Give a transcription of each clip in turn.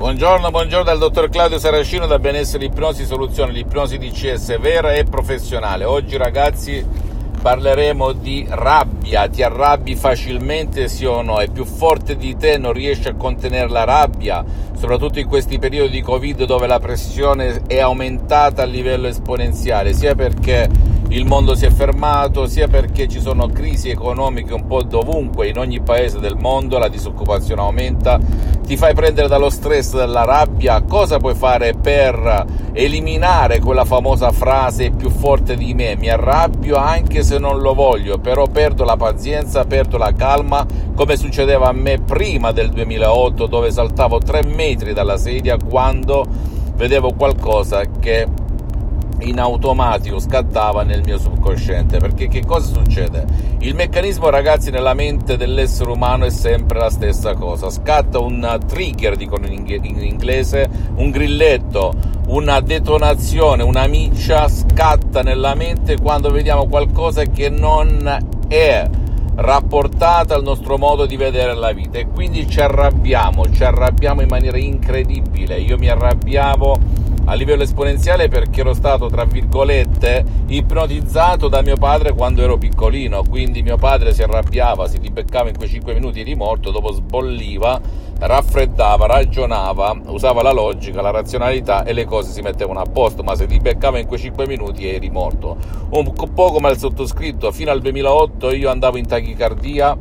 Buongiorno, buongiorno dal dottor Claudio Saracino da Benessere Ipnosi Soluzioni, l'ipnosi DCS vera e professionale. Oggi ragazzi parleremo di rabbia, ti arrabbi facilmente sì o no, è più forte di te, non riesci a contenere la rabbia, soprattutto in questi periodi di Covid dove la pressione è aumentata a livello esponenziale, sia perché il mondo si è fermato, sia perché ci sono crisi economiche un po' dovunque, in ogni paese del mondo, la disoccupazione aumenta, ti fai prendere dallo stress, dalla rabbia, cosa puoi fare per eliminare quella famosa frase più forte di me, mi arrabbio anche se non lo voglio, però perdo la pazienza, perdo la calma, come succedeva a me prima del 2008 dove saltavo tre metri dalla sedia quando vedevo qualcosa che in automatico scattava nel mio subconsciente perché che cosa succede? Il meccanismo ragazzi nella mente dell'essere umano è sempre la stessa cosa scatta un trigger dicono in inglese un grilletto una detonazione una miccia scatta nella mente quando vediamo qualcosa che non è rapportata al nostro modo di vedere la vita e quindi ci arrabbiamo, ci arrabbiamo in maniera incredibile. Io mi arrabbiavo a livello esponenziale perché ero stato, tra virgolette, ipnotizzato da mio padre quando ero piccolino, quindi mio padre si arrabbiava, si ribeccava in quei 5 minuti di morto, dopo sbolliva, raffreddava, ragionava, usava la logica, la razionalità e le cose si mettevano a posto, ma se ti beccava in quei 5 minuti eri morto. Un po' come il sottoscritto, fino al 2008 io andavo in tachicardia,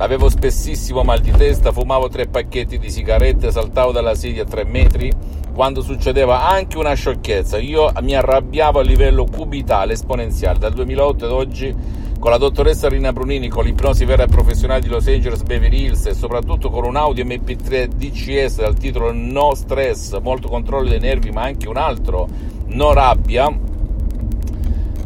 avevo spessissimo mal di testa, fumavo tre pacchetti di sigarette, saltavo dalla sedia a 3 metri, quando succedeva anche una sciocchezza. Io mi arrabbiavo a livello cubitale, esponenziale. Dal 2008 ad oggi, con la dottoressa Rina Brunini, con l'ipnosi vera e professionale di Los Angeles Beverly Hills e soprattutto con un audio MP3 DCS dal titolo No Stress, molto controllo dei nervi, ma anche un altro No Rabbia.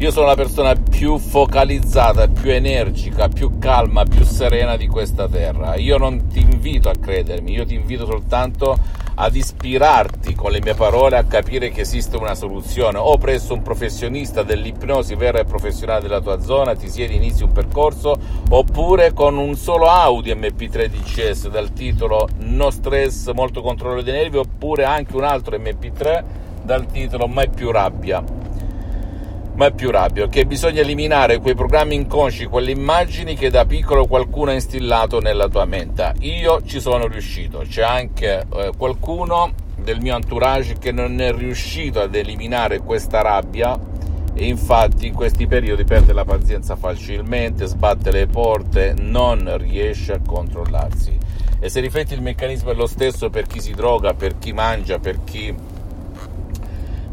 Io sono la persona più focalizzata, più energica, più calma, più serena di questa terra. Io non ti invito a credermi, io ti invito soltanto ad ispirarti con le mie parole a capire che esiste una soluzione o presso un professionista dell'ipnosi vera e professionale della tua zona ti siedi inizi un percorso oppure con un solo audio MP3 DCS dal titolo No stress, molto controllo dei nervi oppure anche un altro MP3 dal titolo Mai più rabbia ma è più rabbia, che bisogna eliminare quei programmi inconsci, quelle immagini che da piccolo qualcuno ha instillato nella tua mente. Io ci sono riuscito, c'è anche eh, qualcuno del mio entourage che non è riuscito ad eliminare questa rabbia e infatti in questi periodi perde la pazienza facilmente, sbatte le porte, non riesce a controllarsi. E se rifletti il meccanismo è lo stesso per chi si droga, per chi mangia, per chi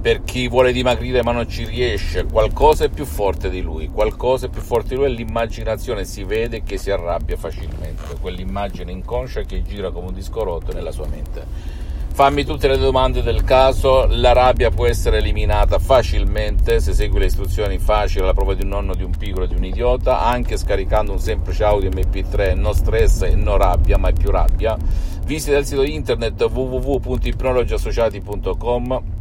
per chi vuole dimagrire ma non ci riesce, qualcosa è più forte di lui, qualcosa è più forte di lui e l'immaginazione si vede che si arrabbia facilmente, quell'immagine inconscia che gira come un disco rotto nella sua mente. Fammi tutte le domande del caso, la rabbia può essere eliminata facilmente se segui le istruzioni facili alla prova di un nonno, di un piccolo, di un idiota, anche scaricando un semplice audio MP3, no stress e no rabbia, ma è più rabbia. Visita il sito internet www.ipnologiassociati.com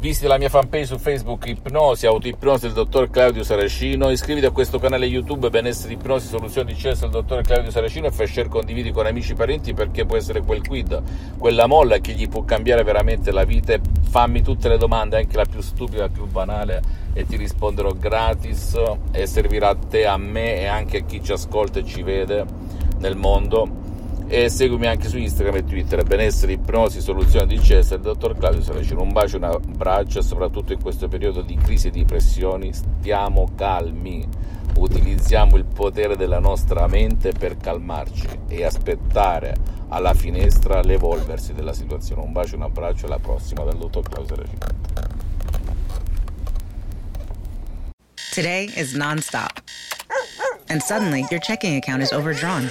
Visiti la mia fanpage su Facebook Ipnosi, Autoipnosi del dottor Claudio Saracino, iscriviti a questo canale YouTube Benessere Ipnosi, Soluzioni di CS del dottor Claudio Saracino e fai share condividi con amici e parenti perché può essere quel quid, quella molla che gli può cambiare veramente la vita. Fammi tutte le domande, anche la più stupida, la più banale e ti risponderò gratis e servirà a te, a me e anche a chi ci ascolta e ci vede nel mondo e seguimi anche su Instagram e Twitter. Benessere, ipnosi, soluzione di Cesare, dottor Claudio Saracino. Un bacio, un abbraccio soprattutto in questo periodo di crisi e di pressioni. Stiamo calmi. Utilizziamo il potere della nostra mente per calmarci e aspettare alla finestra l'evolversi della situazione. Un bacio, un abbraccio alla prossima dal dottor Claudio Saracino. Today is non-stop. And suddenly your checking account is overdrawn